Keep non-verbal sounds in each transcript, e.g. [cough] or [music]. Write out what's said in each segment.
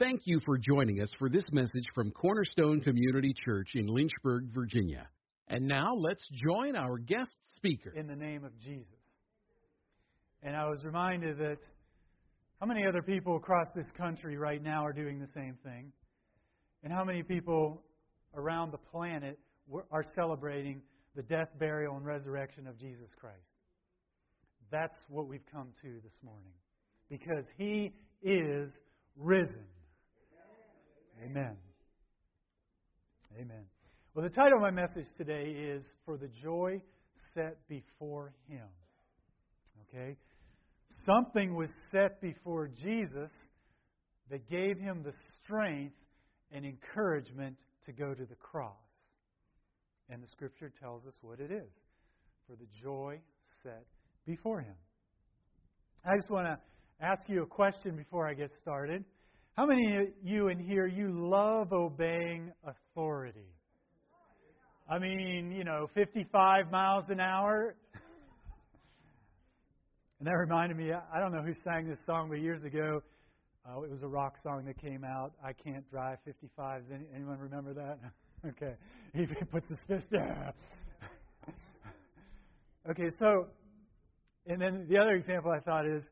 Thank you for joining us for this message from Cornerstone Community Church in Lynchburg, Virginia. And now let's join our guest speaker. In the name of Jesus. And I was reminded that how many other people across this country right now are doing the same thing? And how many people around the planet are celebrating the death, burial, and resurrection of Jesus Christ? That's what we've come to this morning. Because He is risen. Amen. Amen. Well, the title of my message today is For the Joy Set Before Him. Okay? Something was set before Jesus that gave him the strength and encouragement to go to the cross. And the scripture tells us what it is for the joy set before him. I just want to ask you a question before I get started. How many of you in here you love obeying authority? I mean, you know, 55 miles an hour. and that reminded me, I don't know who sang this song, but years ago, uh, it was a rock song that came out. I can't drive 55. Does anyone remember that? [laughs] okay. He [laughs] puts his fist down. [laughs] okay, so, and then the other example I thought is,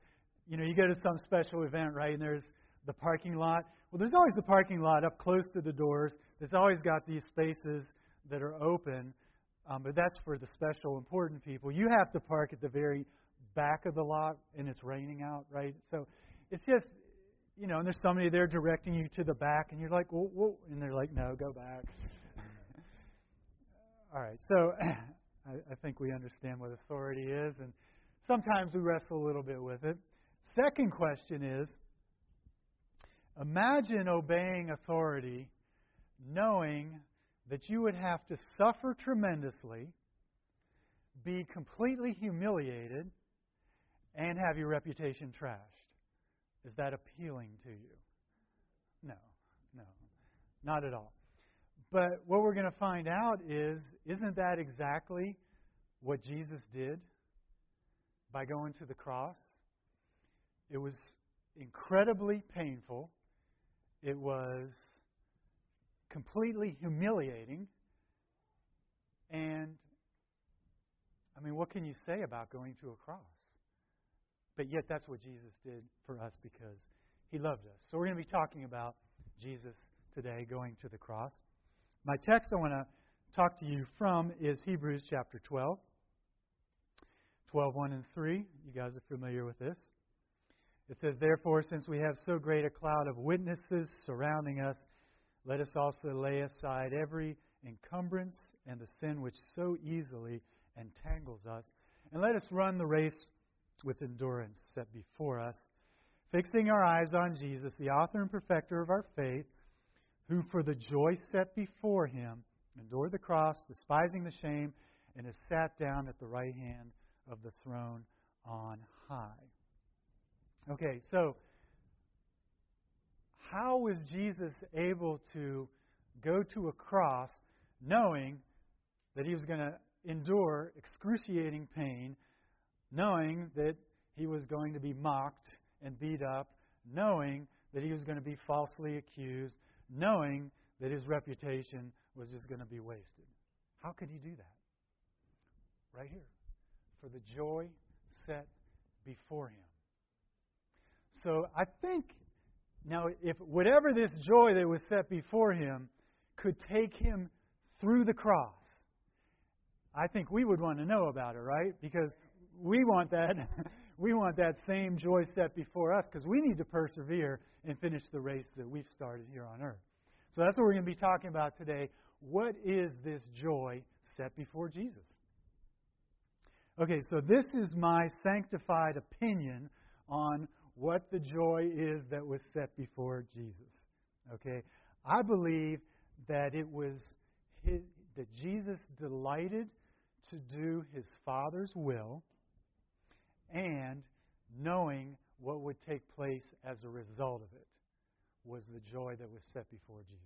you know, you go to some special event, right, and there's the parking lot. Well, there's always the parking lot up close to the doors. There's always got these spaces that are open, um, but that's for the special important people. You have to park at the very back of the lot, and it's raining out, right? So it's just, you know, and there's somebody there directing you to the back, and you're like, whoa, whoa, and they're like, no, go back. [laughs] All right, so [clears throat] I, I think we understand what authority is, and sometimes we wrestle a little bit with it. Second question is imagine obeying authority knowing that you would have to suffer tremendously, be completely humiliated, and have your reputation trashed. Is that appealing to you? No, no, not at all. But what we're going to find out is isn't that exactly what Jesus did by going to the cross? It was incredibly painful. It was completely humiliating. And, I mean, what can you say about going to a cross? But yet, that's what Jesus did for us because he loved us. So, we're going to be talking about Jesus today going to the cross. My text I want to talk to you from is Hebrews chapter 12. 12, 1 and 3. You guys are familiar with this. It says, Therefore, since we have so great a cloud of witnesses surrounding us, let us also lay aside every encumbrance and the sin which so easily entangles us, and let us run the race with endurance set before us, fixing our eyes on Jesus, the author and perfecter of our faith, who for the joy set before him endured the cross, despising the shame, and has sat down at the right hand of the throne on high. Okay, so how was Jesus able to go to a cross knowing that he was going to endure excruciating pain, knowing that he was going to be mocked and beat up, knowing that he was going to be falsely accused, knowing that his reputation was just going to be wasted? How could he do that? Right here. For the joy set before him. So I think now, if whatever this joy that was set before him could take him through the cross, I think we would want to know about it, right? Because we want that [laughs] we want that same joy set before us because we need to persevere and finish the race that we've started here on earth. So that's what we're going to be talking about today. What is this joy set before Jesus? Okay, so this is my sanctified opinion on what the joy is that was set before Jesus. Okay? I believe that it was his, that Jesus delighted to do his Father's will and knowing what would take place as a result of it was the joy that was set before Jesus.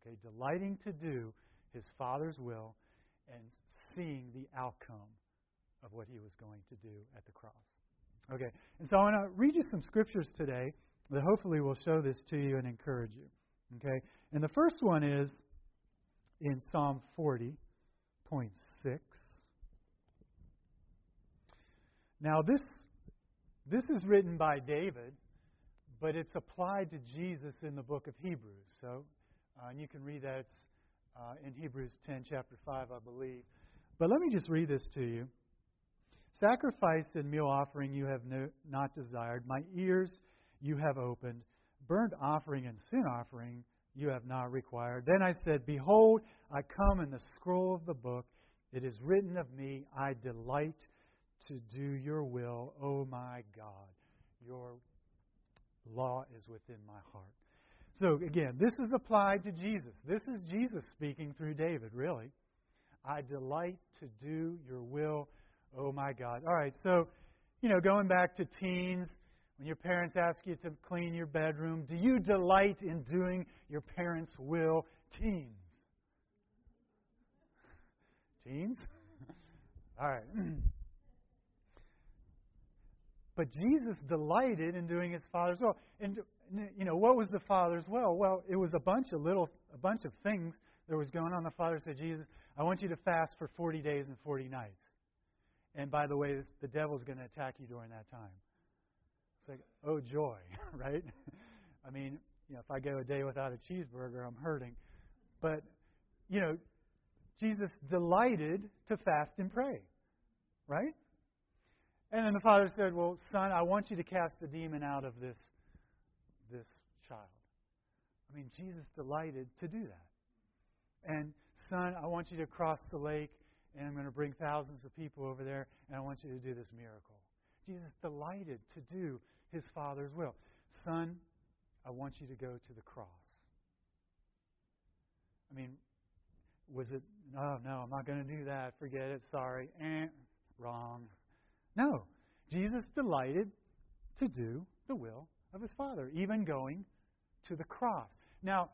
Okay? Delighting to do his Father's will and seeing the outcome of what he was going to do at the cross. Okay, and so I want to read you some scriptures today that hopefully will show this to you and encourage you. Okay? And the first one is in Psalm 40.6. Now, this, this is written by David, but it's applied to Jesus in the book of Hebrews. So, uh, and you can read that. Uh, in Hebrews 10, chapter 5, I believe. But let me just read this to you. Sacrifice and meal offering you have no, not desired. My ears you have opened. Burnt offering and sin offering you have not required. Then I said, Behold, I come in the scroll of the book. It is written of me, I delight to do your will, O my God. Your law is within my heart. So again, this is applied to Jesus. This is Jesus speaking through David, really. I delight to do your will, oh my God. All right, so, you know, going back to teens, when your parents ask you to clean your bedroom, do you delight in doing your parents' will? Teens. Teens? [laughs] All right. [clears throat] But Jesus delighted in doing his Father's will. And you know, what was the Father's will? Well, it was a bunch of little, a bunch of things that was going on. The Father said, Jesus, I want you to fast for 40 days and 40 nights. And by the way, the devil's going to attack you during that time. It's like, oh joy, [laughs] right? I mean, you know, if I go a day without a cheeseburger, I'm hurting. But, you know, Jesus delighted to fast and pray, right? And then the father said, Well, son, I want you to cast the demon out of this, this child. I mean, Jesus delighted to do that. And, son, I want you to cross the lake, and I'm going to bring thousands of people over there, and I want you to do this miracle. Jesus delighted to do his father's will. Son, I want you to go to the cross. I mean, was it, oh, no, I'm not going to do that. Forget it. Sorry. Eh, wrong. No. Jesus delighted to do the will of his Father, even going to the cross. Now,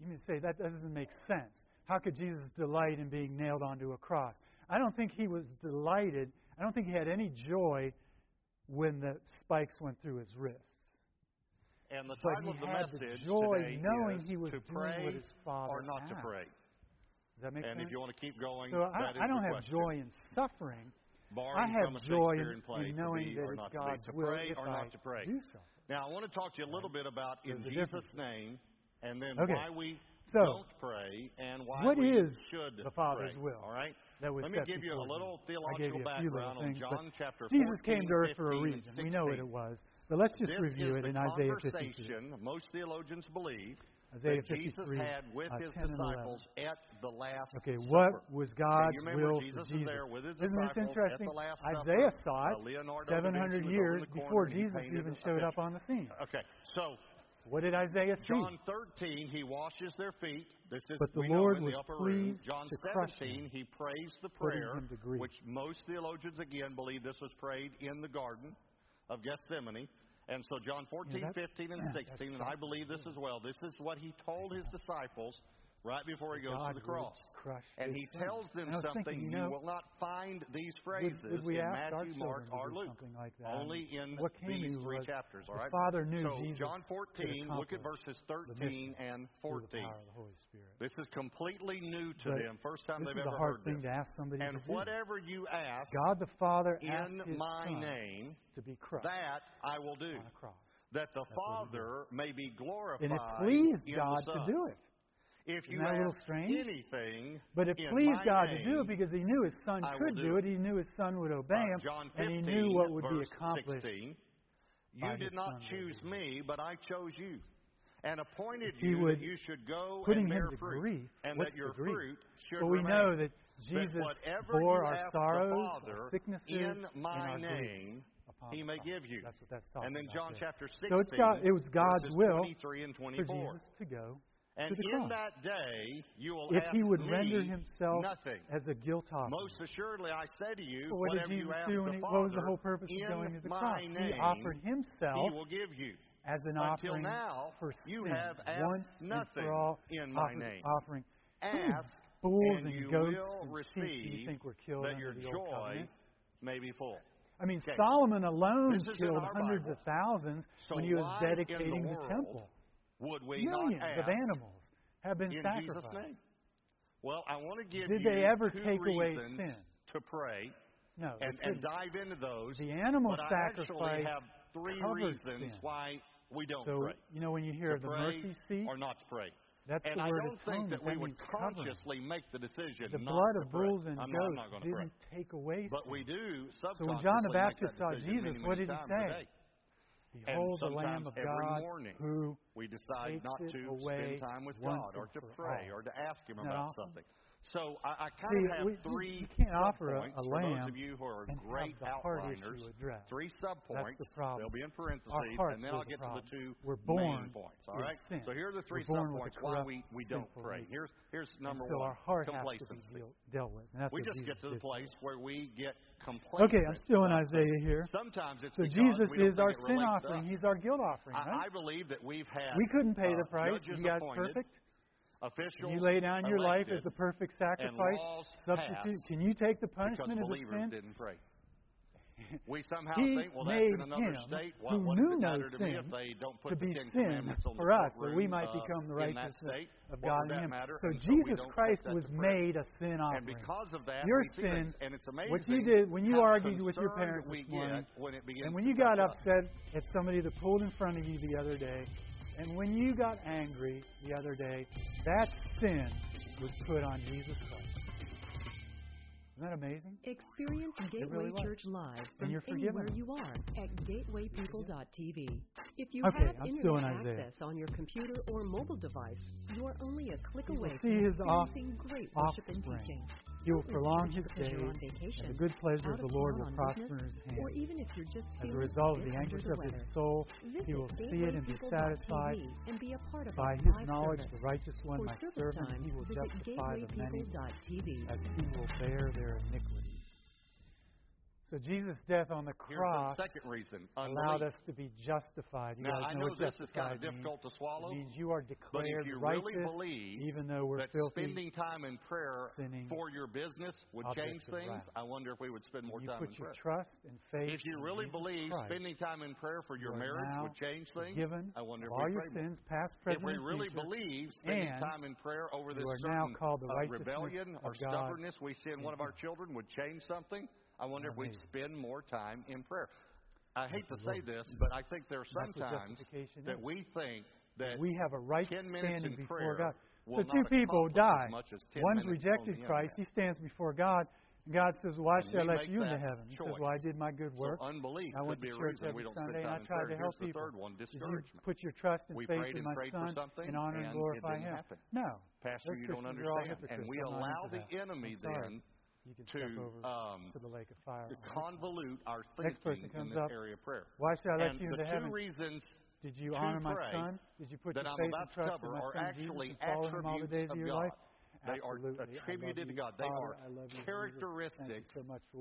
you may say that doesn't make sense. How could Jesus delight in being nailed onto a cross? I don't think he was delighted. I don't think he had any joy when the spikes went through his wrists. And the title of the message joy today knowing is he was to doing pray what his father or not asked. to pray. Does that make and sense? And if you want to keep going, so I, I don't have question. joy in suffering. Barring I have joy in, in knowing that it's God's to will pray if or I not to pray. do so. Now, I want to talk to you a little bit about in Jesus' name, and then Okay. why we So, don't pray and why what we is should the Father's pray. will? All right. That was Let me give you a little. Theological you a few little background on things, but John chapter Jesus 14, came to earth for a reason. We know what it was. But let's just this review it in Isaiah 53. conversation most theologians believe Isaiah that Jesus had with uh, his 10 and 11. disciples at the Last Okay, Supper. what was God's will Jesus for Jesus? is there with his Isn't this interesting? At the Last Isaiah Supper. saw it Uh, 700 years over in the corner, before Jesus even showed up on the scene. Okay, so What did Isaiah see? John 13, he washes their feet. This is But the Lord in was the upper room. John to crush 17, him, he prays the prayer, him to grief. which most theologians again believe this was prayed in the Garden of Gethsemane. And so John 14, Yeah, 15, and [clears throat] yeah, 16, and I believe this as well. This is what he told his disciples right before he goes God to the cross. And he son. tells them And I was something thinking, you, you will not find these phrases would we in Matthew, Mark, or Luke. something like that? Only in what these to three was chapters, all the right? Father knew so Jesus John 14, look at verses 13 and 14. power of the Holy Spirit. This is completely new to But them. First time they've is ever a hard heard thing this. to ask somebody And to do. whatever you ask God the Father in his my son name, to be crushed that I will do. on a cross. That the what. Father may be glorified. And it pleased in God to do it. If you Isn't that a little ask strange? anything, But it pleased God name, to do it because he knew his son could do it. He knew his son would obey uh, him. John and he knew what would be accomplished 16, you did not choose me, but I chose you, and appointed you would- that you should go putting and bear him to fruit, grief. and What's that your grief? fruit should But we remain. know that Jesus whatever bore our sorrows, our sicknesses, in and my our name, upon He may give you. That's what that's talking And then John there. chapter 16, So it's God, it was God's will and for Jesus to go and to the in that day, you will if he would render himself nothing. as a guilt offering. Most assuredly, I say to you, so what did Jesus do? Father, what was the whole purpose of going to the cross? Name, he offered himself. He will give you. As an Until offering now, for you sin, have asked once nothing and for all, in my offer, name. offering. Ask, bulls and, and goats and receive. You think were killed that your joy may be full. I mean, okay. Solomon alone killed hundreds Bible. of thousands so when he was dedicating the, the temple would we Millions not of animals have been in sacrificed. Jesus name? Well, I want to give Did they ever take away sin? to pray no, and, and dive into those. The animal but sacrifice I have three reasons sin. why we don't so, pray. You know, when you hear the mercy seat, or not to pray. That's and the I don't atonement. think that, that we would consciously make the decision. The blood of bulls and I'm goats not, not didn't pray. take away. Sin. But we do. So when John the Baptist saw Jesus, many, many what did he say? Today. Behold and the Lamb of every God morning who we decide not to spend time with God or to pray or to ask Him about something. So I, I kind See, of have we, three. You can't offer a, a lamb. For those of you who are great outliners, three subpoints. The they'll be in parentheses, and then I'll get the to the two We're born main points. All right. Sin. So here are the three subpoints why we, we don't pray. Here's here's number so one. Our heart complacency. dealt with. we just Jesus get to the place where we get complacent. Okay, I'm still in Isaiah here. Sometimes it's so Jesus is our sin offering. He's our guilt offering. I, believe that we've had. We couldn't pay the uh, price. You perfect officials. Can you lay down your life as the perfect sacrifice substitute. Can you take the punishment of sin? Didn't pray. We somehow he think, well, made that's him state. What, who what knew no sin to, to be sin for us, that we might become the righteousness state, of God in Him. Matter? So and Jesus so Christ was made a sin offering. And because of that, your sin, and it's amazing what you did when you argued with your parents this morning, when and when you got upset up. at somebody that pulled in front of you the other day, and when you got angry the other day, that sin was put on Jesus Christ. Isn't that amazing? Experience Gateway really Church live from anywhere you are at gatewaypeople.tv. If you okay, have I'm internet access on your computer or mobile device, you are only a click away from experiencing great worship and teaching. He will prolong his days, and the good pleasure of the Lord will prosper in his hand. Or even if you're just As a result of the anguish of his soul, he will see it and be satisfied. And be a part of By his knowledge, the righteous one, my servant, he will justify the many, as he will bear their iniquity. So Jesus' death on the cross the second reason, allowed us to be justified. You now, I know, what this is kind of difficult means. to swallow. It means you are declared but if you really believe, even though we're that filthy, spending time in prayer sinning, for your business would change things. I wonder if we would spend more you time put in your prayer. trust and faith. If you really believe Christ, spending time in prayer for your marriage would change things, given I wonder if all your sins, more. past, present, If we really future, believe spending time in prayer over this certain now called the uh, righteousness rebellion or stubbornness we see in one of our children would change something. I wonder if we'd spend more time in prayer. I hate to say this, but I think there are sometimes that we think that we have a right standing before God. So two people die. As One's rejected on Christ. He stands before God. God says, "Why should I let you into heaven?" He says, "Well, I did my good work. So I went to church every Sunday, and I tried to help people. One, you put your trust and we faith in my Son and honor and, and glorify Him." Happen. No, Pastor, you don't understand, and we allow the enemy then you can to, step over um, to the lake of fire. To convolute our thinking Next person comes in this up. area of prayer. Why should I and let you into heaven? two reasons did you honor my son? Did you put your faith and trust in my son actually Jesus and him all the days of, of your God. life? They Absolutely. are attributed to God. They Father, are characteristics so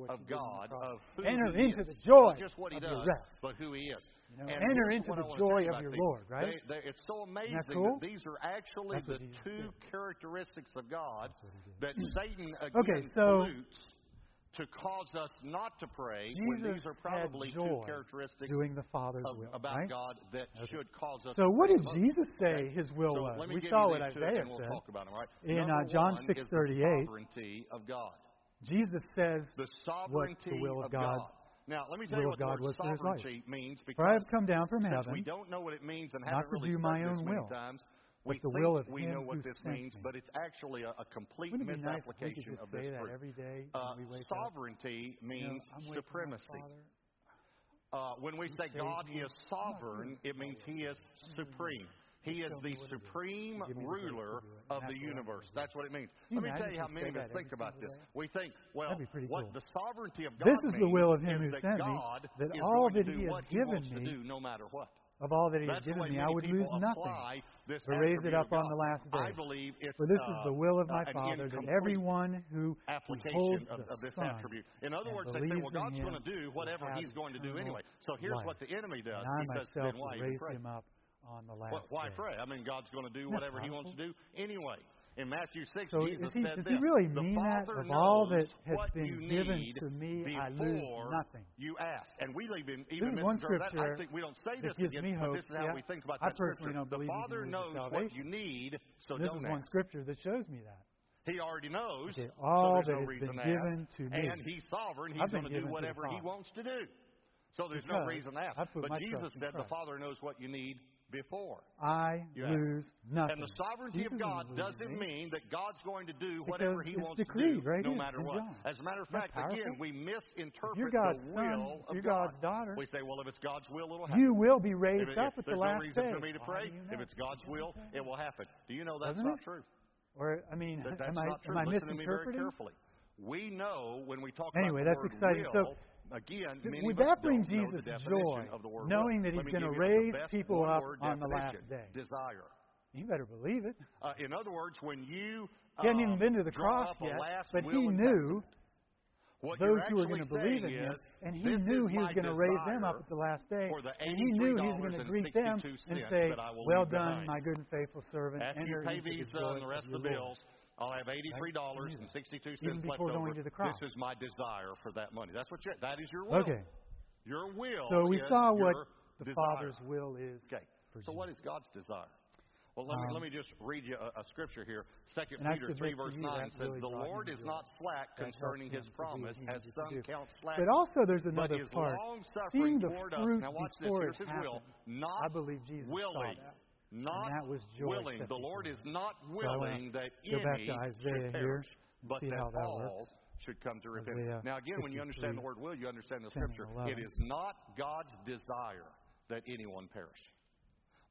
of God, of who Enter he into is. the joy not just what he does, but who he is. You know, enter into the joy of your these. Lord, right? They, they, it's so amazing that, cool? that, these are actually the two did. characteristics of God that Satan [clears throat] again okay, so to cause us not to pray Jesus when these are probably two characteristics doing the Father's of, will, about right? God that okay. should cause us. So, what did Jesus say okay. His will so was? We saw what Isaiah we'll said right? in uh, John six thirty eight. Jesus says the sovereignty what the will of, of God now, let me tell you what God word sovereignty life. means. Because For I have come down from heaven we don't know what it means and not to really do my own will, times, but the will of we Him know what this means, me. but it's actually a, a complete it misapplication nice of this that every day uh, we sovereignty up? means you know, supremacy. Uh, when we say God is sovereign, it means He is supreme. He is the supreme ruler of the universe. That's what it means. Let me tell you how many of us think about this. We think, well, what the sovereignty of God This is the will of Him who sent me, that all that He has given me, no matter what of all that He That's has given me, I would lose nothing, but raise it up on the last day. For this uh, is the will of uh, my uh, Father, that everyone who beholds of, of this attribute. In other words, they say, well, God's going to do whatever He's going to do anyway. So here's life. what the enemy does. He says, then why raise him up on the last Why day. pray? I mean, God's going to do whatever He wants to do anyway. In Matthew 6, so Jesus he, said does this, he really mean that? Of all that has been given to me, I lose nothing. You ask. And we even, even one scripture that. I think we don't say this again, me hope. this is how we think about I that scripture. Don't the Father knows what you need, so this don't is ask. one scripture that shows me that. He already knows. Okay, all so that no has been given to me. And He's sovereign. He's going to do whatever He wants to do. So there's no reason to ask. But Jesus said the Father knows what you need, before. I yes. lose nothing. And the sovereignty Jesus of God doesn't mean that God's going to do whatever because He wants decreed, to do, right? no matter what. Wrong. As a matter of fact, again, we misinterpret you're God's the will son, of you're God. God's daughter. We say, well, if it's God's will, it'll happen. You will be raised if, up if, at the no last day. There's no reason for me to pray. If it's God's will, it will happen. Do you know that's Doesn't not it? true? Or I mean, that, am, I, am I misinterpreting? Me very carefully. We know when we talk anyway, about that's exciting. Will, so Again, Would that bring Jesus joy, knowing that He's going to raise people up on the last day? Desire. You better believe it. Uh, in other words, when you uh, he hadn't even been to the cross yet, but he knew those who were going to believe in him, and he knew he was going to raise them up at the last day, and he knew he was going to greet them and say, "Well done, my good and faithful servant." After you pay Visa and the rest of the bills, Lord. I'll have eighty-three dollars and sixty-two cents left over. This is my desire for that money. That's what you, that is your will. Okay. Your will. So we saw what the desire. Father's will is. Okay. So what is God's desire? Well, let um, me let me just read you a, a scripture here. Second Peter three verse you, nine says, really "The Lord is not slack concerning His promise, as some count slack." But also, there's another part. Seeing the fruit us. Now watch this. Here's His will, not I believe Jesus willing. Saw that not willing. The Lord is not willing so that any should perish, but that, that all works. should come to repentance. now, again, when you understand the word will, you understand the scripture. It is not God's desire that anyone perish.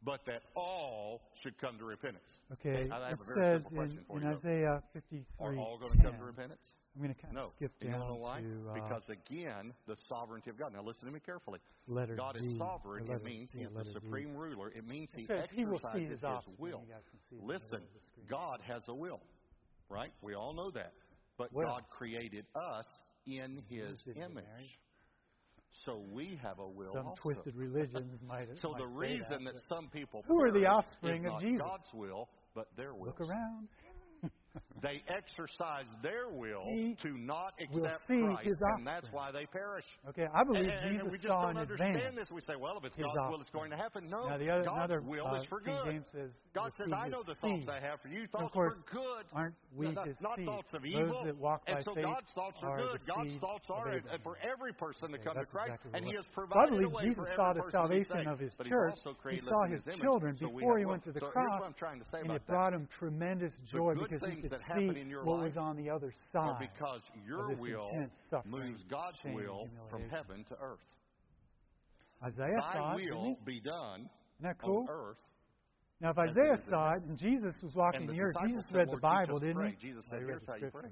But that all should come to repentance. Okay, I have it a very says simple question in, for in you, Isaiah 53. Are all going 10. to come to repentance? I'm going to kind no. skip down you know why? to uh, because again the sovereignty of God. Now listen to me carefully. Letter God G, is sovereign. It means He's the supreme G. ruler. It means He exercises His, his will. Listen, God has a will, right? We all know that. But well, God created us in His image. So we have a will. Some also. twisted religions [laughs] might. so might the reason that, that some people who are the offspring of Jesus God's will, but their will. Look around. [laughs] they exercise their will he to not accept Christ, and that's why they perish. Okay, I believe and, Jesus and we just saw don't understand this. We say, well, if it's God's offspring. will, it's going to happen. No, now, the other, God's another, will uh, is for good. James says, God says, I know the seed. thoughts I have for you, thoughts of course, for good, aren't we no, not, seed. thoughts of evil. Those that walk by and so faith God's thoughts are, good. God's thoughts are for every person to come to Christ, and He has provided so I believe Jesus saw the salvation of His church. He saw His children before He went to the cross, and it brought Him tremendous joy because He could see what was on the other side. Or because your will moves Godgod's will from heaven to earth. Isaiah Thy saw it, will be done Isn't that cool? on earth. Now, if Isaiah saw it and Jesus was walking the, the earth, Jesus read the Bible, didn't pray. he? Jesus said, Here's how you pray.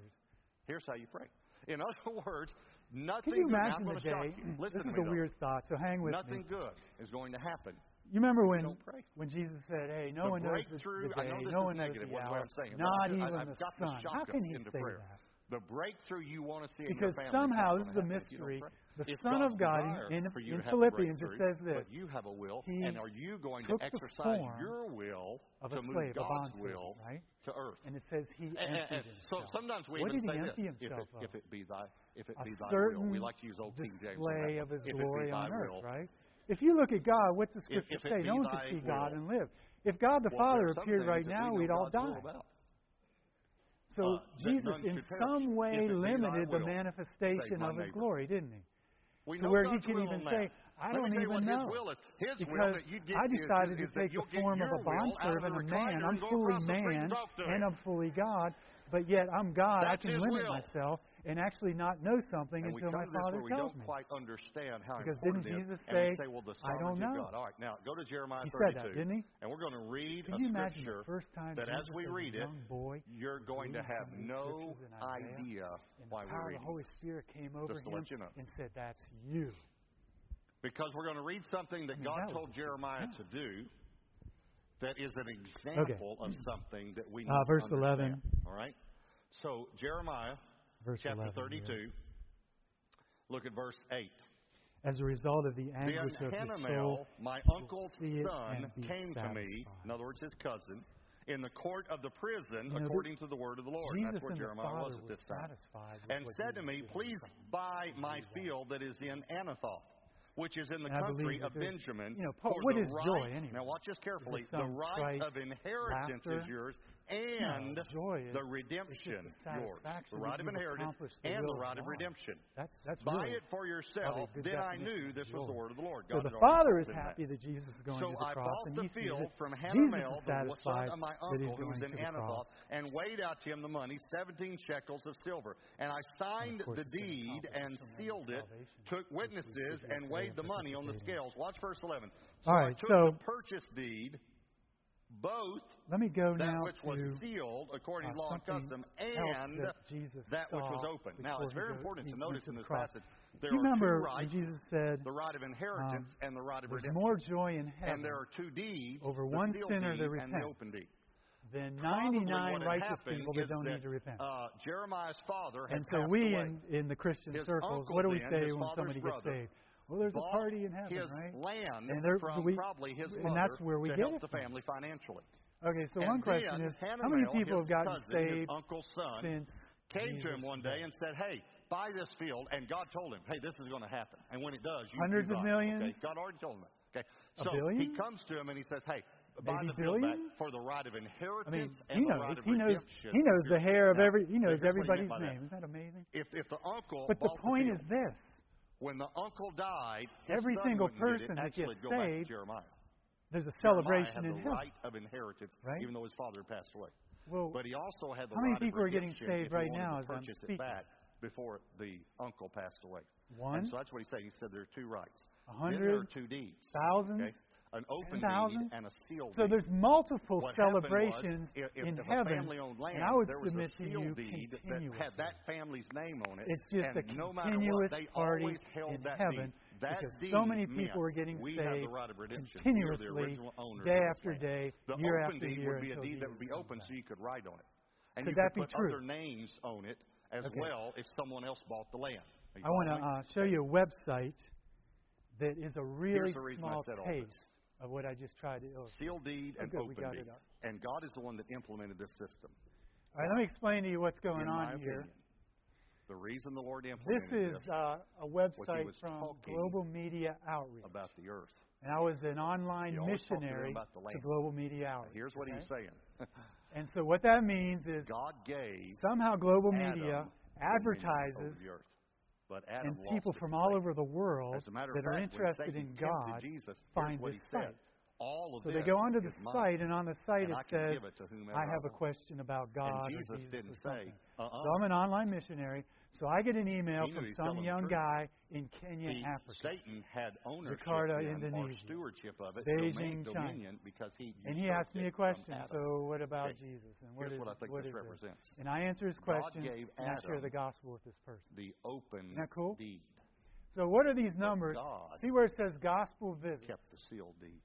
Here's how you pray. In [laughs] other words, nothing. Can you imagine the day? This is a though. weird thought, so hang with nothing me. Nothing good is going to happen you remember when when Jesus said, "Hey, no the one knows the, the day, no one knows the hour, not even I've the Son." How can he say prayer. that? The breakthrough you want to see because somehow this is a mystery. The if Son God's of God in, in Philippians it says this: you have a will, he and are you going to exercise your will of a to slave, move God's slave, will right? to earth? And it says he and, emptied and, and himself. So sometimes we what even did he empty this: if, it, if it be thy, if it a be thy will, we like to use old King James. display of his glory on earth, right? If you look at God, what's the scripture if, if say? No one could see God and live. If God the well, Father appeared right now, we would all die. So uh, Jesus, in some way, limited the manifestation of His glory, didn't He? We to where God's He could even say, "I don't even know," because I decided is, to take the form of a bond servant, a man. I'm fully man and I'm fully God, but yet I'm God. That's I can limit will. myself, and actually not know something and until my Father tells me. because didn't Jesus say, say well, I don't know. All right, now go to Jeremiah he 32. Said that, didn't he? And we're going to read Can a scripture first time that Jesus as we read it, boy, you're going to have no idea why we're reading. The Holy Spirit came over him you know. and said, that's you. Because we're going to read something that I mean, God that told Jeremiah to do that is an example okay. of something that we uh, need uh, Verse 11. All right? So, Jeremiah Verse chapter 11. 32, here. look at verse 8. As a result of the anguish Then of his soul, my uncle's son, came to me, in other words, his cousin, in the court of the prison You know, according to the word of the Lord. Jesus That's where Jeremiah was at this time. And said to me. Please buy my field that is in Anathoth. Which is in the And country of Benjamin. you know, Paul, for what the is right, joy anyway? Now watch this carefully. The right trite of inheritance laughter? is yours, and No, the redemption the yours. The right of inheritance the and the right of redemption. That's that's Buy really it for yourself. Then I knew this was the word of the Lord. So the Father is him that. happy that Jesus is going So to the I cross, bought and the he sees field from Hanamel, the son of my uncle who was in the. Anathoth, and weighed out to him the money, 17 shekels of silver. And I signed course, the deed and sealed it, took witnesses, and weighed the money on the scales. Watch verse 11. So All I took so- the purchase deed, both Let me go that now which was sealed according uh, to law and custom, and that that which was open. Now, it's very important to notice in this cross. passage there you are remember two rights Jesus said, the right of inheritance and the right of "There's redemption. more joy in heaven And there are two deeds over one sinner that and the repents open deed. than 99 righteous people that don't that, need to repent." Uh, Jeremiah's father and so we in, in the Christian His circles, what do we say when somebody gets brother, saved? Well, there's a party in heaven, his right? land And there- from we- probably his and that's where we to get help it the family financially. Okay, so and one question is, how many people have gotten cousin, saved uncle's son, since came to him one day and said, "Hey, buy this field," and God told him, "Hey, this is going to happen." And when it does, you Hundreds of millions? Okay? God already told him that. Okay, A so billion? he comes to him and he says, "Hey, buy Maybe the field back for the right of I mean, inheritance he and the knows. right of He knows. redemption." He knows the hair of every. He knows here's what he meant everybody's name. Isn't that amazing? If if the uncle But the point is this: when the uncle died, Every single wouldn't get it. person that gets go back to saved, Jeremiah. there's a Jeremiah celebration had in the right of inheritance, Right? even though his father passed away. Well, But he also had the How many right people of are getting saved right now as I'm speaking? back before the uncle passed away. one, And so that's what he said. He said there are two rights. a Then there are hundred, two deeds. thousands. Okay? An open deed and a sealed So there's multiple What celebrations if, if, in if heaven, land, and I would submit to sealed you deed that had that family's name on it. It's just and a no continuous what, party held in that heaven because so many people are getting we have the saved right of redemption. The continuously, day after day, The year open after deed year would be a deed that would be open so you could write on it. And Could you that could be put true? other names on it as Okay. well if someone else bought the land. I want to uh, show you a website that is a really small taste of what I just tried to illustrate. Sealed deed Oh, and good, open deed. And God is the one that implemented this system. All right, let me explain to you what's going in on here. opinion, the reason the Lord implemented This is uh, a website from Global Media Outreach. about the earth. And I was an online to missionary about the to land. Global Media Outreach. Here's what okay? he's saying. [laughs] And so what that means is God gave somehow Global Adam Media advertises the earth. But Adam and people from all over the world As a matter that of are interested in God Jesus, find this site. So this they go onto the mine, site, and on the site and it I says, it I have a question about God And Jesus Jesus didn't say, uh-uh. So I'm an online missionary. So I get an email He from some young guy in Kenya, He, Africa. Satan had ownership Jakarta, Indonesia. stewardship of it, Beijing, domain, China. because he And he asked me a question. So what about Okay. Jesus? And what Here's is what I think what this is it? And I answer his question, and I share the gospel with this person. the open Isn't that cool? deed. So what are these numbers? See where it says gospel visit. kept the sealed deed.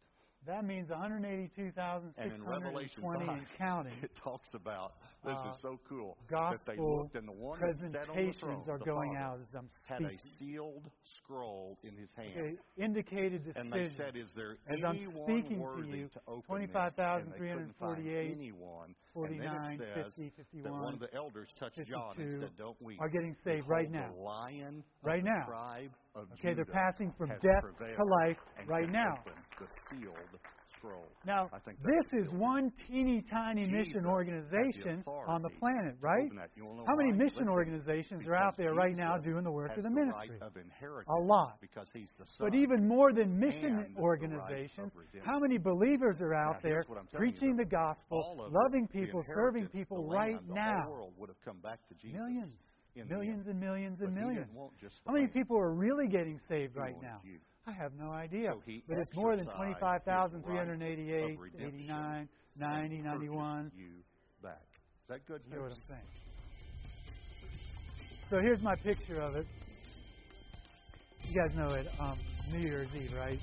That means And in Revelation 182,620 5, and counting. [laughs] it talks about this Uh, is so cool that they Gospel looked and the one that the presentations throne, are going out as I'm had a sealed scroll in his hand. Okay, indicated And they said, "Is there As I'm anyone speaking to worthy you, to open this?" And they couldn't find 25,348, anyone. 49, and then it 50, says that one 51 of the elders touched John and said, "Don't weep." are getting saved right now. The lion Right now. tribe Okay, they're passing from death to life right now. open The sealed scroll. Now, I think this is one teeny tiny Jesus mission had the organization on the planet, right? open that. You wanna know How many mission organizations are out there right now doing the work of the ministry? Right of inheritance A lot. Because he's the son. But even more than mission organizations, how many believers are out Now, there here's what I'm telling you, preaching the gospel, loving people, serving people right now? world would have come back to Jesus. Millions, millions and millions and millions. didn't want just the How many people are really getting saved right now? you. I have no idea. So but it's more than 25,388, right 89, 90, 91. You back. Is that good what? I'm saying? So here's my picture of it. You guys know it, um, New Year's Eve, right?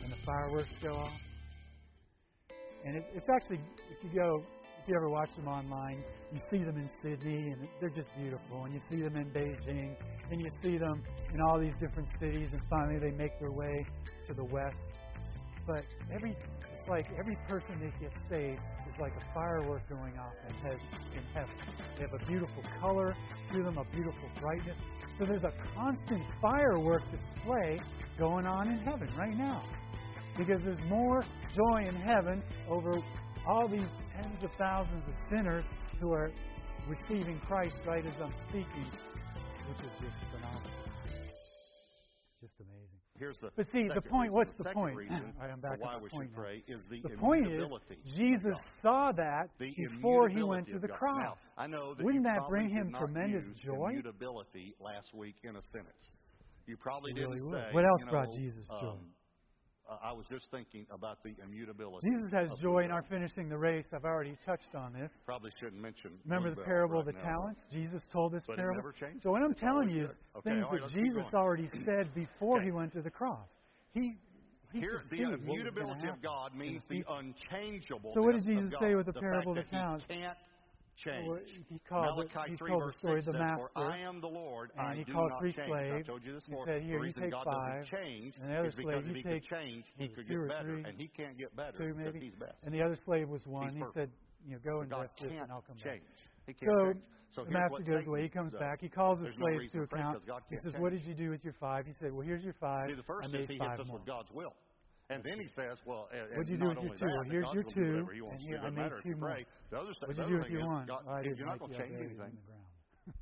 When the fireworks go off. And it, it's actually, if you go, you ever watch them online, you see them in Sydney, and they're just beautiful. And you see them in Beijing, and you see them in all these different cities, and finally they make their way to the West. But every, it's like every person that gets saved is like a firework going off in heaven. They have a beautiful color to them, a beautiful brightness. So there's a constant firework display going on in heaven right now. Because there's more joy in heaven over all these tens of thousands of sinners who are receiving Christ right as I'm speaking, which is just phenomenal. Just amazing. Here's the but see, the point, what's the, the point? Reason [clears throat] right, I'm back why to the point. Pray is the, the point is, Jesus saw that the before he went to the cross. Now, I know that Wouldn't that bring him tremendous joy? Immutability last week in a sentence. You probably you didn't say. What else you know, brought Jesus joy? Um, I was just thinking about the immutability. Jesus has joy in our finishing the race. I've already touched on this. Probably shouldn't mention. Remember the parable right of the now, talents? Jesus told this but parable. It never changed. So what I'm it's telling you is okay, things right, that Jesus already [clears throat] said before okay. he went to the cross. He here, the immutability of God means the unchangeable. So, what did Jesus say with the, the parable of the talents? Can't change. He called, Malachi he 3, told the story of the master. For I am the Lord, and I he called three change. slaves. He said, Here, you take God five. Change and the other slave, he take change, he could get better, three, and he can't get better two maybe. he's best. And the other slave was one. He said, you know, go and get this, and I'll come change. back. so, so the master goes away. He comes does. back. He calls the slaves no to account. He says, change. "What did you do with your five? He said, "Well, here's your five. See, the first I made is he five hits us more. with God's will. And then he says, well, What do you do with your two? That, well, here's your two, and I made two more. The other, what'd you do with your one? God, you're not going to change anything.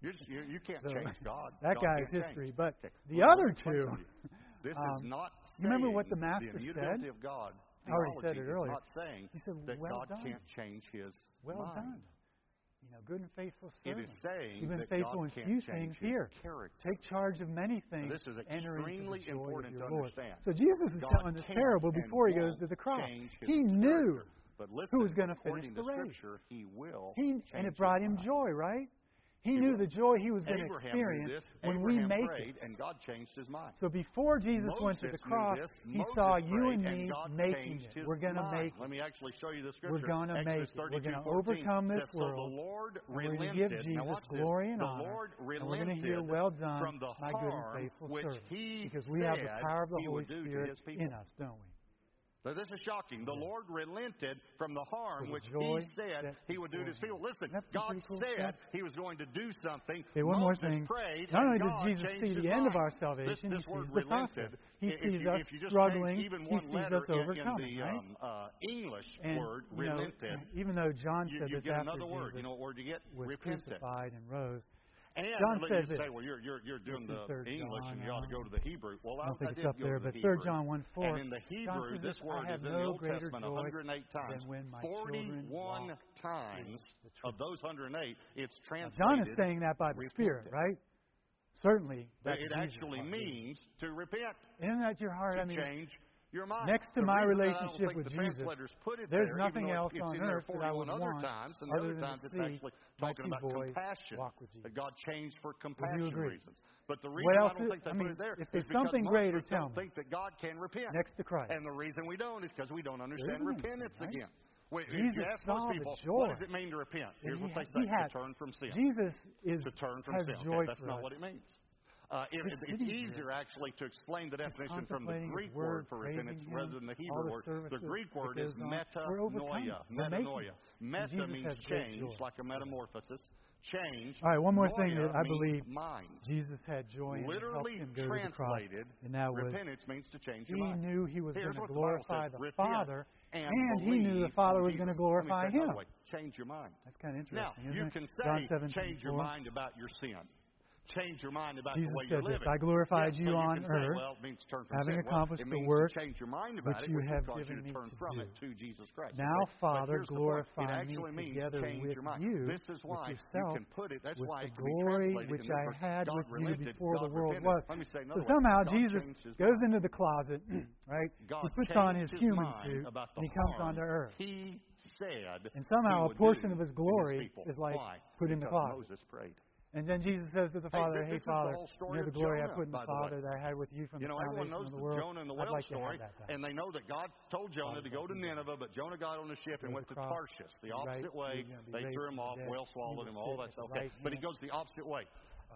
You're just, you're, you can't so, change God. That guy's history. Change. But the well, other two. This um, is not remember what the master the said? Of God, I already said it earlier. Not saying he said, that well God done. can't change his Well mind. done know, good and faithful servant. It is saying You've been faithful God in few things here. Character. Take charge of many things. Now, this is extremely important to understand. So Jesus is God telling this parable before he goes to the cross. He knew but listen, who was going to finish the race. He will he, and it brought him joy, right? He knew the joy he was going to experience when we make it. And God changed his mind. So before Jesus went to the cross, he saw you and me making it. We're going to make it. Let me actually show you the scripture. We're going to make it. We're going to overcome this world. We're going to give Jesus glory and honor. and we're going to hear, well done, my good and faithful servant. Because we have the power of the Holy Spirit in us, don't we? Now, this is shocking. The Lord relented from the harm which He said He would do to His people. Listen, God said He was going to do something. Okay, one Moses more thing. Prayed, Not only does Jesus see the end of our salvation, this, this he sees the process. He sees if us you, you struggling. He sees us overcoming. In, the right? um, uh, English and, word, you know, relented. Even though John said you, you this get after another word. You know what word you get? Was crucified and rose. And John says you say, well, you're, you're, you're doing the English John, and you ought to uh, go to the Hebrew. Well, I, don't think I it's up there, but Third John 1 4. And in the Hebrew, this word is no the Old Testament 108 times. 41 times of those 108, it's translated. Now John is saying that by the Spirit, right? Certainly. That it actually means to repent. Isn't that your heart? I mean, change Mind, Next to my relationship with the Jesus, there's there, nothing else on earth that I would other want times, and other times it's actually talking about compassion. That God changed for compassion reasons. But the reason I don't think they I mean, put it there if there's something greater, tell me. think that God can repent. Next to Christ. And the reason we don't is because we don't understand repentance again. Wait, Jesus if saw people, joy. what does it mean to repent? Here's he what they say: had, to turn from sin. Jesus is to turn from sin. Okay, that's joy not what it means. Uh, it, it's easier actually to explain the definition from the Greek word, for repentance rather than the Hebrew word. The, Greek word is metanoia. Metanoia. Meta means change, like a metamorphosis. Change. All right, one more thing that I believe mind. Jesus had joy literally and go translated, to and that was, repentance means to change your mind. He knew he was going to glorify the, the Father, and, and he knew the Father was going to glorify him. Change your mind. That's kind of interesting. Now, you it? can say, change your mind about your sin change your mind about Jesus the way said you're this, living. I glorified you on earth, say, well, having well, accomplished the work change your mind about which you have given you to me turn to from do. It to Jesus Christ. Now. Father, glorify me together with you, this is why with yourself, put it. That's with why the glory which I had with you before the world was. So somehow Jesus goes into the closet, [clears throat] right? [clears throat] he puts on his human suit and he comes onto earth. He said, and somehow a portion of his glory is like put in the closet. Moses prayed. And then Jesus says to the Father, Hey, hey Father, you know the glory Jonah, I put in the Father the that I had with you from you know, the foundation everyone knows the. Jonah and the whale like story, that and they know that God told Jonah to go to Nineveh, but Jonah got on a ship and went to Tarshish, the opposite right, way. They threw him off, whale swallowed him, all that's okay. Right but he goes the opposite way.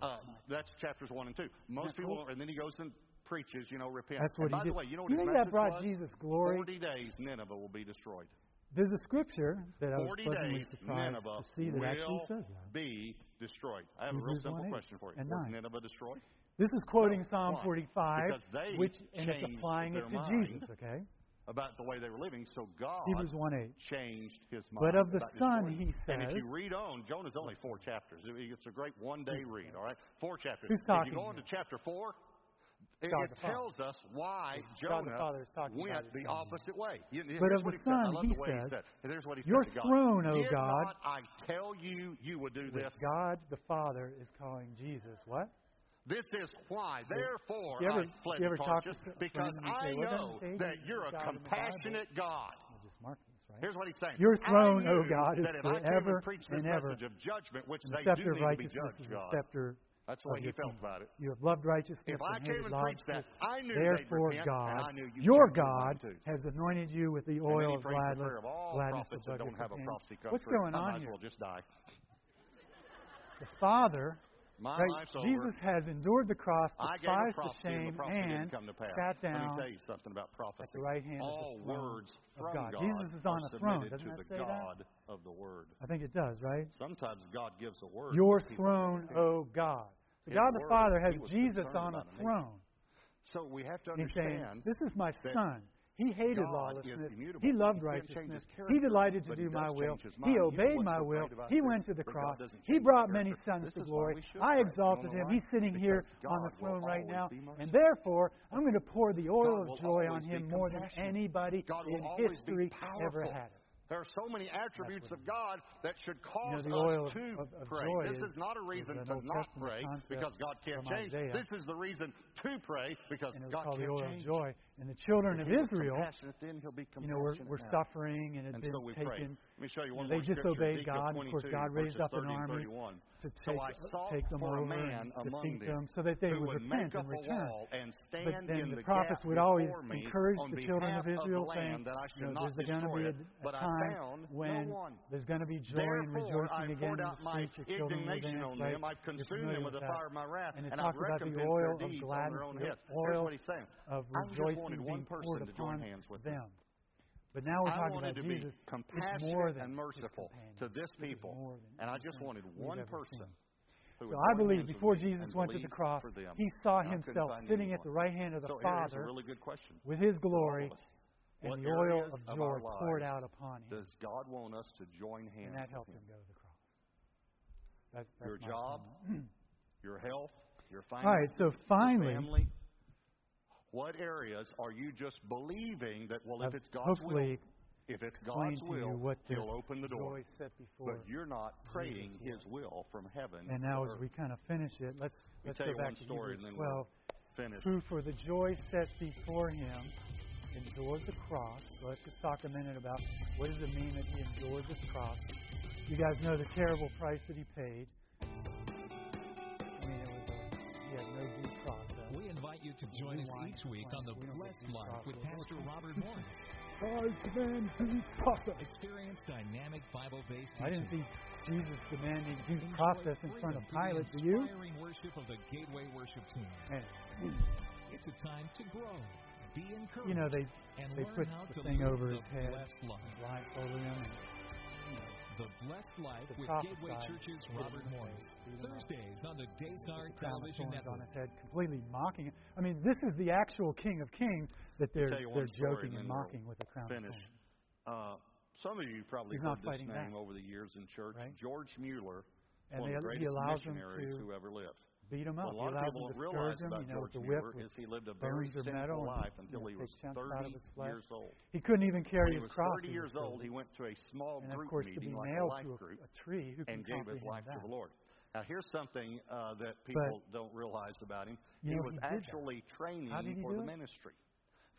Uh, that's chapters one and two. Most people, cool? and then he goes and preaches, you know, repent. That's what and by he did. the way, you know what you his that brought was? Jesus glory. Forty days, Nineveh will be destroyed. There's a scripture that I was pleasantly surprised to see that actually says that. Be destroyed? I have a real simple question for you. Was Nineveh destroyed? This is quoting no, Psalm 45, which and it's applying it to Jesus, okay? About the way they were living, so God Hebrews 1, changed his mind. But of the Son, he says. And if you read on, Jonah's only four chapters. It's a great one day read, all right? Four chapters. Who's talking if you go on to chapter 4, it, it tells us why Jonah the went the opposite way. You, you, but of the Son, he, says, he said, Here's what he Your said throne, God, O God. I tell you, you will do this. God the Father is calling Jesus what? This is why. Therefore, you ever, I fled you ever because I know that you're a compassionate God. Right? Here's what he's saying. Your throne, O God, is forever and, ever. Of judgment, which the scepter of righteousness is the scepter that's the way he felt about it. You have loved righteousness. If I came and preached that, I knew Therefore, repent, God, your God, has anointed you with the oil of gladness. Of all gladness prophets that don't have a prophecy come What's going on here? Well just die. The Father, My right, life's Jesus over. has endured the cross, despised the shame, and, the and sat down Let me tell you something about prophecy. at the right hand all of the words of God. God. Jesus is on a throne. Doesn't that say God that? of the Word. I think it does, right? Sometimes God gives a word. Your throne, O God. God the Father has Jesus on a throne. So we have to understand. Saying, this is my son. He hated God lawlessness. He loved righteousness. He delighted to do my will. He obeyed my will. He went to the cross. He brought many sons to glory. I exalted him. He's sitting here on the throne right now. And therefore, I'm going to pour the oil of joy on him more than anybody in history ever had. There are so many attributes of God that should cause you know, us to of, of pray. This is, is, not a reason to not pray because God can't change. This is the reason to pray because God can't change. Joy and the children of Israel, you know, were, were suffering and had and been so taken. they disobeyed God. Of course, God raised up an army to take, so take them over and defeat them so that they would repent and return. but then the prophets would always encourage the children of Israel, saying, you know, there's going to be a, a time when no there's going to be joy and rejoicing again in the streets. Your children will dance. On them. I've consumed them with the fire of my wrath, and it talks about the oil of gladness, the oil of rejoicing wanted one person to join hands with them. But now we're I talking wanted about to Jesus. be compassionate and merciful to this people, and I just wanted one person. So I believe before Jesus went to the cross, he saw himself sitting at the right hand of the so Father really with his glory and the oil of joy poured out upon him. Does God want us to join hands? And that helped him go to the cross. That's, that's your job, [clears throat] your health, your finances, All right, so finally, family, what areas are you just believing that, well, if it's God's will, if it's God's will, He'll open the door. But you're not praying His will from heaven. And now, as we kind of finish it, let's Let let's go back to story Hebrews 12. We'll Who for the joy set before him endured the cross. So let's just talk a minute about what does it mean that he endured this cross. You guys know the terrible price that he paid. I mean, it was a, he had no you to join us each week on The Blessed Life with Pastor Robert Morris. I command you process. Experience dynamic Bible-based teaching. I didn't see Jesus demanding due process in front of Pilate, do you? Inspiring worship of the Gateway Worship Team. It's a time to grow. Be encouraged. You know, they, they put the thing over his head. His life over him. The Blessed Life with Gateway Church's Robert Morris. Thursdays on the Daystar Television Network. on its head, completely mocking it. I mean, this is the actual King of Kings that they're, they're joking and mocking with a crown finish. Uh, some of you probably He's heard this name back. over the years in church. Right? George Mueller, and one of the greatest missionaries to, who ever lived beat him up. Well, a lot he of people don't realize about you know, Mueller is he lived a very simple life until you know, he was 30 years old. He couldn't even carry his cross. He was 30 years old, he went to a small and group of course, meeting, to be like a life to a, group, a tree, who and gave his life that? to the Lord. Now, here's something uh, that people but, don't realize about him. You know, he was he actually that. training for the ministry.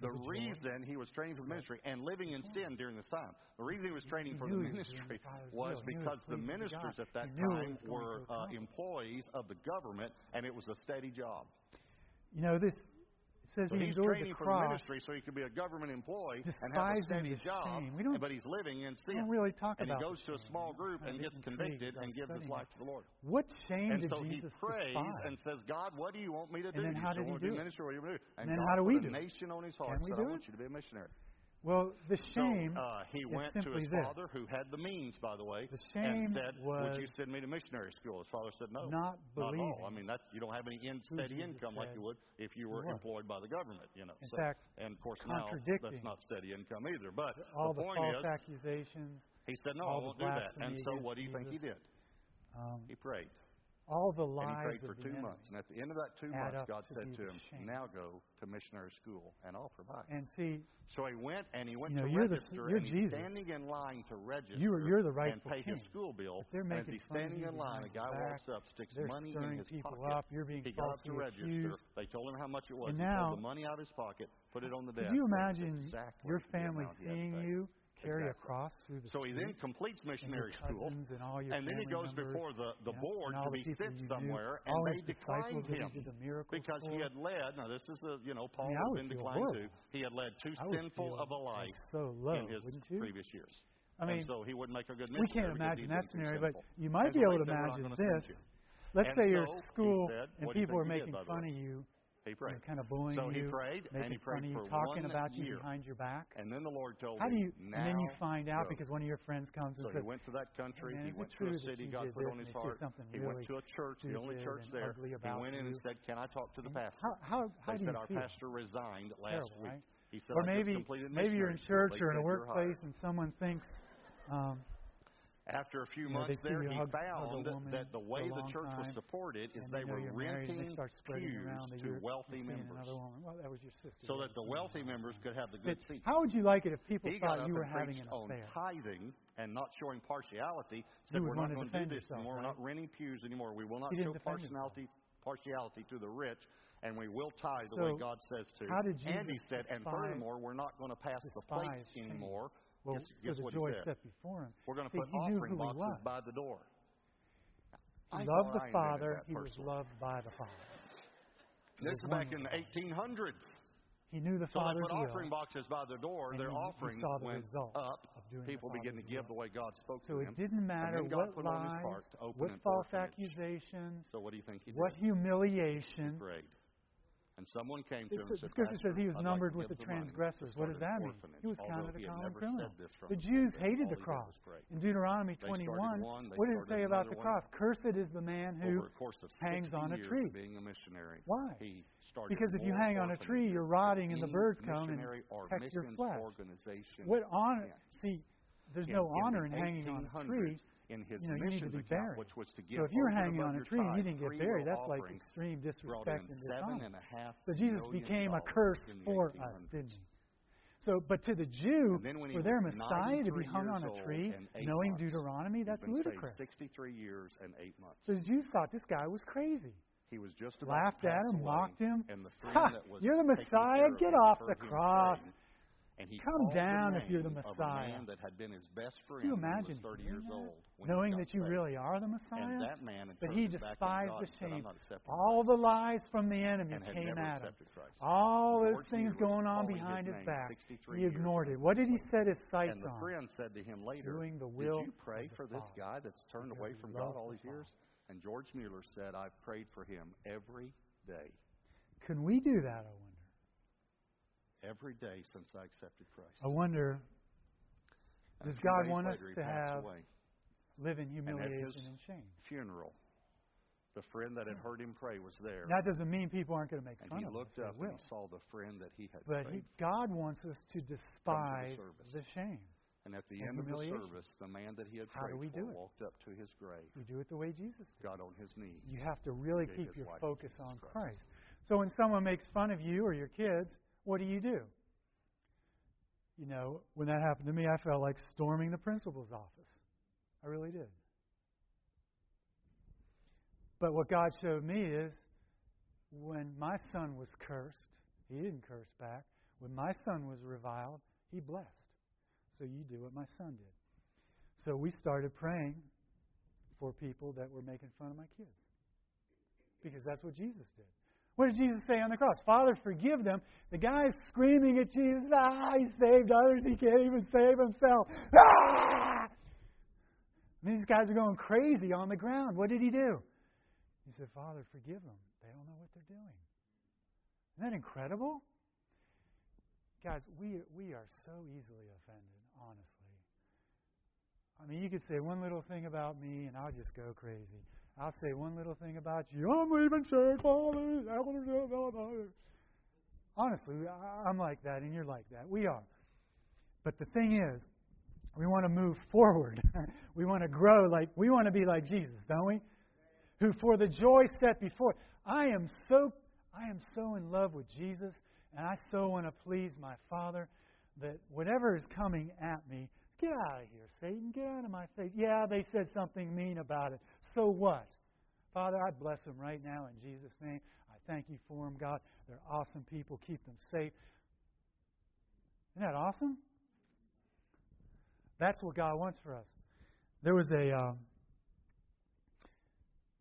The reason he was training for the ministry and living in sin during this time, the reason he was training for the ministry was because the ministers at that time were uh, employees of the government and it was a steady job. You know, this says so he he's endured training the for cross, ministry so he could be a government employee and have a steady his job. We don't, but he's living in sin. don't really talk and he goes to a small group uh, and gets convicted and gives his life to the Lord. What shame And did so he prays despise? and says, God, what do you want me to do? And then how did he do ministry, what do you want me to do? And, then God how do we do nation on his heart Can we do I want you to be a missionary. Well, the shame. So, uh, he went to his father, who had the means, by the way, the shame and said, "Would you send me to missionary school?" His father said, "No, not, at all. I mean, that you don't have any in, steady income like you would if you were employed by the government, you know." In so, fact, and of course now that's not steady income either. But all the, the point false is, accusations. He said, "No, I won't do that." And so, what do you Jesus. think he did? Um, he prayed. All the lies. And he prayed for two months. And at the end of that two months, God to said to him, ashamed. Now go to missionary school, and I'll provide. And see. So he went, and he went you know, to register. The, and Jesus. he's standing in line to register. You are, you're the right And pay king. his school bill. As he's standing in line, a guy back, walks up, sticks money in his pocket. Up. You're being he got to register. Accused. They told him how much it was. And he now, pulled the money out of his pocket, put it on the desk. Could you imagine exactly your family seeing you? carry exactly. a cross through the So he then completes missionary and school, and, all your and then he goes members, before the, the yeah, board to be sent somewhere, and they declined him because for. he had led. Now this is a you know Paul I mean, had been declined horrible. to. He had led too sinful of a life so low, in his previous years. I mean, and so he wouldn't make a good. We can't imagine that scenario, but you might be able to imagine this. Let's say your you're school and people are making fun of you he prayed. They're kind of bullying so you. So he prayed, and he prayed talking one about year. you behind your back. And then the Lord told How do you, him, And then you find out go. because one of your friends comes so and says, he went to that country. He went to a city God put on his heart. He really went to a church, the only church there. He went in you. and said, "Can I talk to the pastor?" How, how, how they said, "Our feel? pastor resigned last Terrible, week." Right? He said, or maybe maybe you're in church or in a workplace, and someone thinks. Um, after a few you know, months there, he found that the way the church time, was supported is they, they were renting they pews to wealthy members. Well, that was your sister. So that the wealthy members could have the good seats. How would you like it if people he thought you were having an affair? tithing and not showing partiality, said we're not going to do this anymore. Right? We're not renting pews anymore. We will not show partiality partiality to the rich, and we will tie the so way God says to. How did and he said, and furthermore, we're not going to pass the plates anymore. Well, guess, guess what he said? set before him. We're going to See, put offering boxes by the door. He I loved the Father. He was loved by the Father. This is back in the 1800s. He knew the so Father's they put offering will, boxes by the door. Their he, offering he saw the went up. People begin to give the way God spoke so to them. So it didn't matter what lies, what false accusations. So what do you think he did? What humiliation? Great. And someone came to him. The scripture says he was numbered like with the transgressors. What does that mean? He was counted a common criminal. The Jews hated the cross. In Deuteronomy 21, one, what did it say about the cross? Cursed is the man who hangs on a tree. A Why? Because if you hang on a tree, you're rotting, and the birds come and peck your flesh. What honor? See, there's no honor in hanging on a tree in his you know, be account, which was to give. So if you're hanging on a tree and you didn't get buried, that's like extreme disrespect and dishonor. So Jesus became a curse for us, didn't he? So, but to the Jew, for their Messiah to be hung on a tree, knowing months, Deuteronomy, that's ludicrous. 63 years and eight months. So the Jews thought this guy was crazy. He was just laughed at him, mocked him. And the ha, you're the Messiah. Get off the cross. And he Come down if you're the Messiah. man that had been his best friend. Can you imagine 30 years that? old knowing that you saved. really are the Messiah? And that man but he despised the shame. All the lies from the enemy came at him. All those things going on behind his, his back. He ignored it. What did he set his sights and the on? friend said to him later, Doing the will Did you pray for this guy that's turned away from God all these years? And George Mueller said, I've prayed for him every day. Can we do that, Owen? every day since I accepted Christ. I wonder, does God want us to have away. live in humiliation and, shame? Funeral. The friend that had heard him pray was there. That doesn't mean people aren't going to make and fun of him. He looked us. up and saw the friend that he had. But he, God wants us to despise the, the, shame. And at the and end of the service, the man that he had How prayed for walked up to his grave. You do it the way Jesus did. Got on his knees. You have to really keep your focus on Christ. Christ. So when someone makes fun of you or your kids, what do you do? You know, when that happened to me, I felt like storming the principal's office. I really did. But what God showed me is when my son was cursed, he didn't curse back. When my son was reviled, he blessed. So you do what my son did. So we started praying for people that were making fun of my kids because that's what Jesus did. What did Jesus say on the cross? Father, forgive them. The guy's screaming at Jesus, ah, he saved others, he can't even save himself. Ah! These guys are going crazy on the ground. What did he do? He said, Father, forgive them. They don't know what they're doing. Isn't that incredible? guys, we we are so easily offended, honestly. I mean, you could say one little thing about me, and I'll just go crazy. I'll say one little thing about you. I'm leaving church. Honestly, I'm like that, and you're like that. We are. But the thing is, we want to move forward. [laughs] we want to grow like we want to be like Jesus, don't we? Who for the joy set before. I am so I am so in love with Jesus and I so want to please my Father that whatever is coming at me, get out of here, Satan, get out of my face. Yeah, they said something mean about it. So what? Father, I bless them right now in Jesus' name. I thank you for them, God. They're awesome people. Keep them safe. Isn't that awesome? That's what God wants for us. There was a um,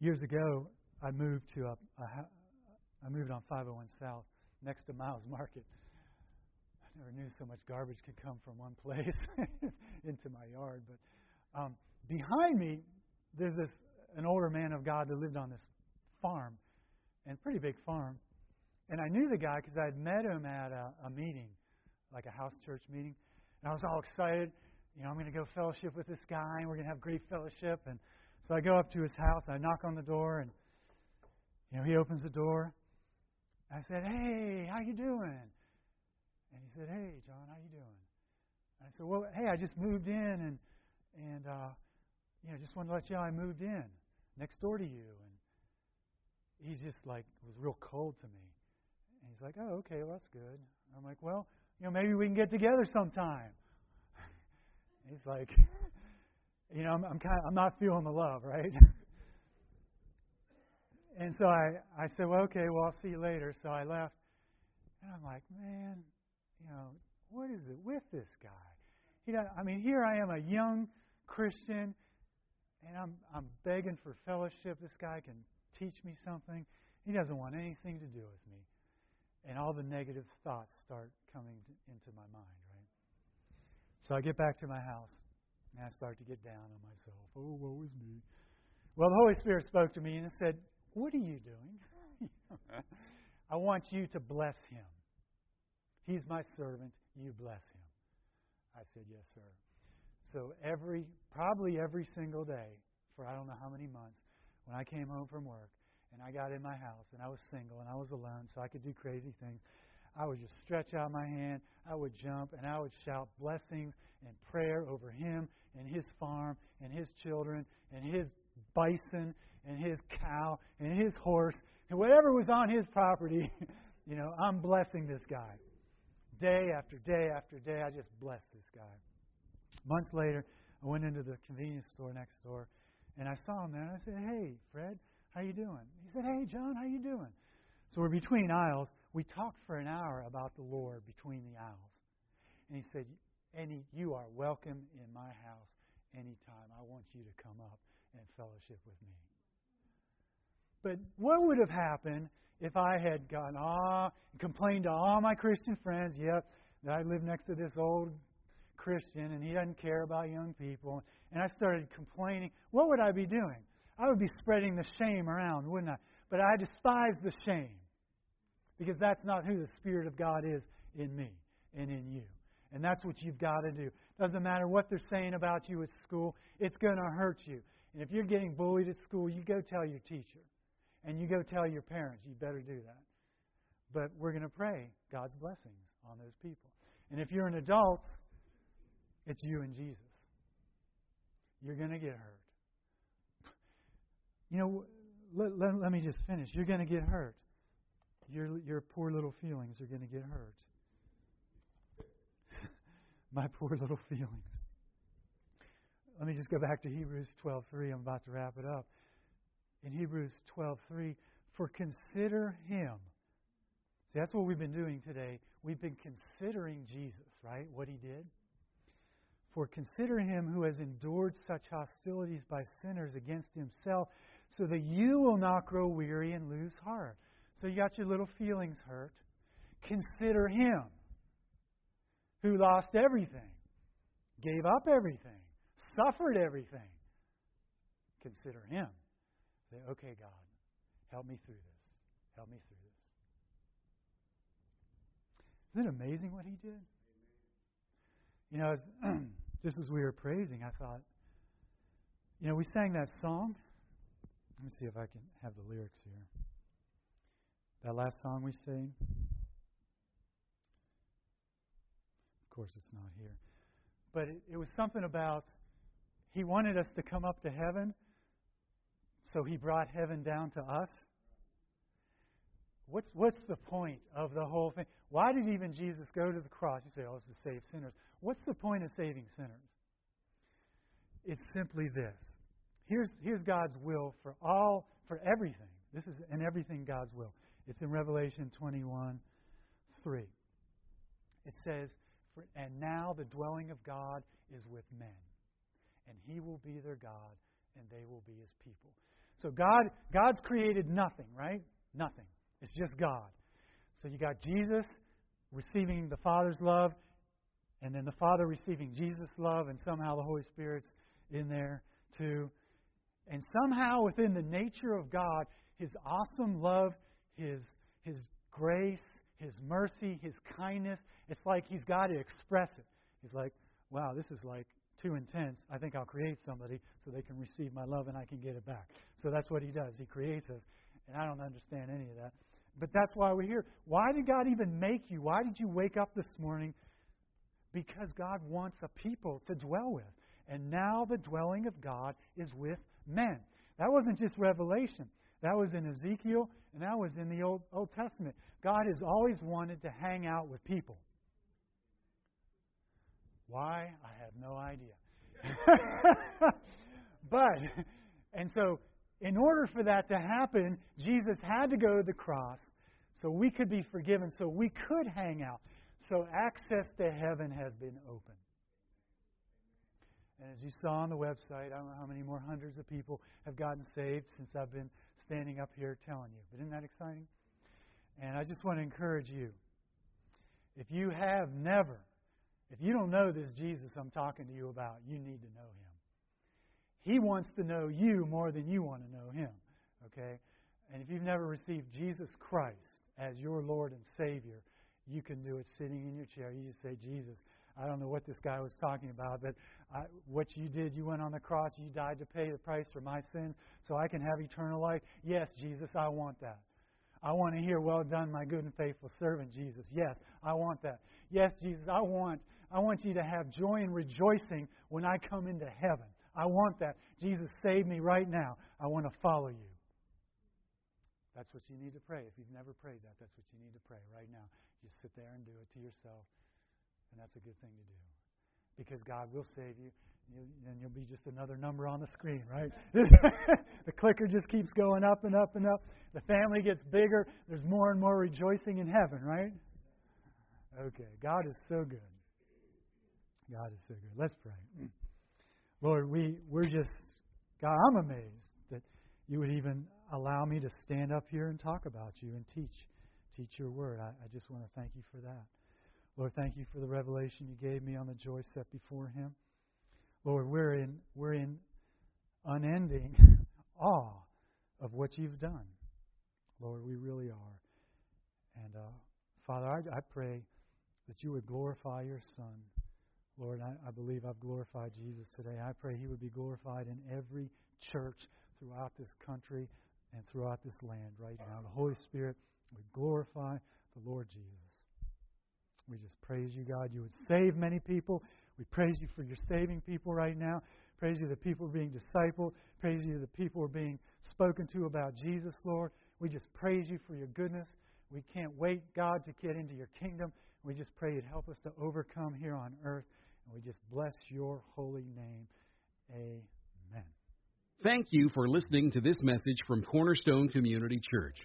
years ago. I moved to a, a I moved on 501 South next to Miles Market. Never knew so much garbage could come from one [laughs] place into my yard. But um, behind me, there's this an older man of God that lived on this farm, and pretty big farm. And I knew the guy because I had met him at a, a meeting, like a house church meeting. And I was all excited. You know, I'm going to go fellowship with this guy, and we're going to have great fellowship. And so I go up to his house. I knock on the door, and you know, he opens the door. I said, "Hey, how you doing?" And he said, "Hey, John, how you doing?" I said, "Well, hey, I just moved in, and and uh, you know, just wanted to let you know I moved in next door to you." And he's just like was real cold to me. And he's like, "Oh, okay, well that's good." I'm like, "Well, you know, maybe we can get together sometime." [laughs] he's like, [laughs] "You know, I'm, I'm kind, of, I'm not feeling the love, right?" [laughs] and so I, I said, well, okay, well, I'll see you later. So I left. And I'm like, man, you know, what is it with this guy? He I mean, here I am, a young Christian, and I'm, I'm begging for fellowship. This guy can teach me something. He doesn't want anything to do with me. And all the negative thoughts start coming to, into my mind, right? So I get back to my house, and I start to get down on myself. Oh, woe is me. Well, the Holy Spirit spoke to me and said, what are you doing? [laughs] I want you to bless him. He's my servant. You bless him. I said, Yes, sir. So every, probably every single day, for I don't know how many months, when I came home from work and I got in my house and I was single and I was alone, so I could do crazy things, I would just stretch out my hand, I would jump, and I would shout blessings and prayer over him and his farm and his children and his bison and his cow and his horse and whatever was on his property, [laughs] you know, I'm blessing this guy. Day after day after day, I just bless this guy. Months later, I went into the convenience store next door, and I saw him there, and I said, "Hey, Fred, how you doing?" He said, "Hey, John, how you doing?" So we're between aisles. We talked for an hour about the Lord between the aisles, and he said, "Any, you are welcome in my house anytime. I want you to come up and fellowship with me." But what would have happened if I had gone, ah, and complained to all my Christian friends, yep, that I live next to this old Christian and he doesn't care about young people, and I started complaining, what would I be doing? I would be spreading the shame around, wouldn't I? But I despise the shame because that's not who the Spirit of God is in me and in you. And that's what you've got to do. Doesn't matter what they're saying about you at school, it's going to hurt you. And if you're getting bullied at school, you go tell your teacher and you go tell your parents, you better do that. But we're going to pray God's blessings on those people. And if you're an adult, it's you and Jesus. You're going to get hurt. You know, let, let, let me just finish. You're going to get hurt. Your, your poor little feelings are going to get hurt. [laughs] My poor little [laughs] feelings. Let me just go back to Hebrews 12:3. I'm about to wrap it up in Hebrews 12:3, for consider him. See, that's what we've been doing today. We've been considering Jesus, right? What he did. For consider him who has endured such hostilities by sinners against himself, so that you will not grow weary and lose heart. So you got your little feelings hurt. Consider him who lost everything, gave up everything, suffered everything. Consider him. Say, okay, God, help me through this. Help me through this. Isn't it amazing what he did? You know, as, [clears throat] just as we were praising, I thought, you know, we sang that song. Let me see if I can have the lyrics here. That last song we sang. Of course, it's not here. But it, it was something about he wanted us to come up to heaven, so he brought heaven down to us. What's, what's the point of the whole thing? Why did even Jesus go to the cross? You say, oh, it's to save sinners. What's the point of saving sinners? It's simply this. Here's, here's God's will for all, for everything. This is in everything God's will. It's in Revelation 21 3. It says, And now the dwelling of God is with men, and he will be their God, and they will be his people. So God, God's created nothing, right? Nothing. It's just God. So you got Jesus receiving the Father's love, and then the Father receiving Jesus' love, and somehow the Holy Spirit's in there too. And somehow within the nature of God, His awesome love, His, His grace, His mercy, His kindness, it's like He's got to express it. He's like, wow, this is like too intense. I think I'll create somebody so they can receive my love and I can get it back. So that's what He does. He creates us. And I don't understand any of that. But that's why we're here. Why did God even make you? Why did you wake up this morning? Because God wants a people to dwell with. And now the dwelling of God is with men. That wasn't just Revelation. That was in Ezekiel, and that was in the Old, Old Testament. God has always wanted to hang out with people. Why? I have no. [laughs] but, and so in order for that to happen, Jesus had to go to the cross so we could be forgiven, so we could hang out. So access to heaven has been opened. And as you saw on the website, I don't know how many more hundreds of people have gotten saved since I've been standing up here telling you. But isn't that exciting? And I just want to encourage you. If you have never, if you don't know this Jesus I'm talking to you about, you need to know him. He wants to know you more than you want to know Him. Okay? And if you've never received Jesus Christ as your Lord and Savior, you can do it sitting in your chair. You just say, Jesus, I don't know what this guy was talking about, but I, what you did, you went on the cross, you died to pay the price for my sins so I can have eternal life. Yes, Jesus, I want that. I want to hear, well done, my good and faithful servant, Jesus. Yes, I want that. Yes, Jesus, I want, I want you to have joy and rejoicing when I come into heaven. I want that. Jesus, save me right now. I want to follow you. That's what you need to pray. If you've never prayed that, that's what you need to pray right now. Just sit there and do it to yourself. And that's a good thing to do. Because God will save you. And you'll be just another number on the screen, right? [laughs] the clicker just keeps going up and up and up. The family gets bigger. There's more and more rejoicing in heaven, right? Okay. God is so good. God is so good. Let's pray. Lord, we, we're just, God, I'm amazed that you would even allow me to stand up here and talk about you and teach, teach your word. I, I just want to thank you for that. Lord, thank you for the revelation you gave me on the joy set before him. Lord, we're in, we're in unending [laughs] awe of what you've done. Lord, we really are. And uh, Father, I, I pray that you would glorify your Son Lord, I, I believe I've glorified Jesus today. I pray he would be glorified in every church throughout this country and throughout this land right now. The Holy Spirit would glorify the Lord Jesus. We just praise you, God. You would save many people. We praise you for your saving people right now. Praise you that people are being discipled. Praise you that people are being spoken to about Jesus, Lord. We just praise you for your goodness. We can't wait, God, to get into your kingdom. We just pray you'd help us to overcome here on earth. And we just bless your holy name. Amen. Thank you for listening to this message from Cornerstone Community Church.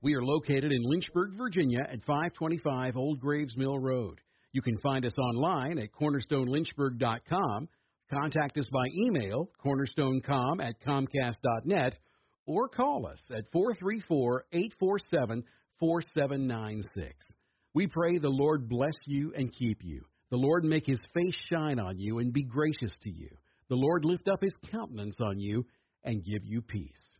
We are located in Lynchburg, Virginia at 525 Old Graves Mill Road. You can find us online at cornerstonelynchburg.com. Contact us by email, cornerstonecom at comcast.net, or call us at 434 847 4796. We pray the Lord bless you and keep you. The Lord make his face shine on you and be gracious to you. The Lord lift up his countenance on you and give you peace.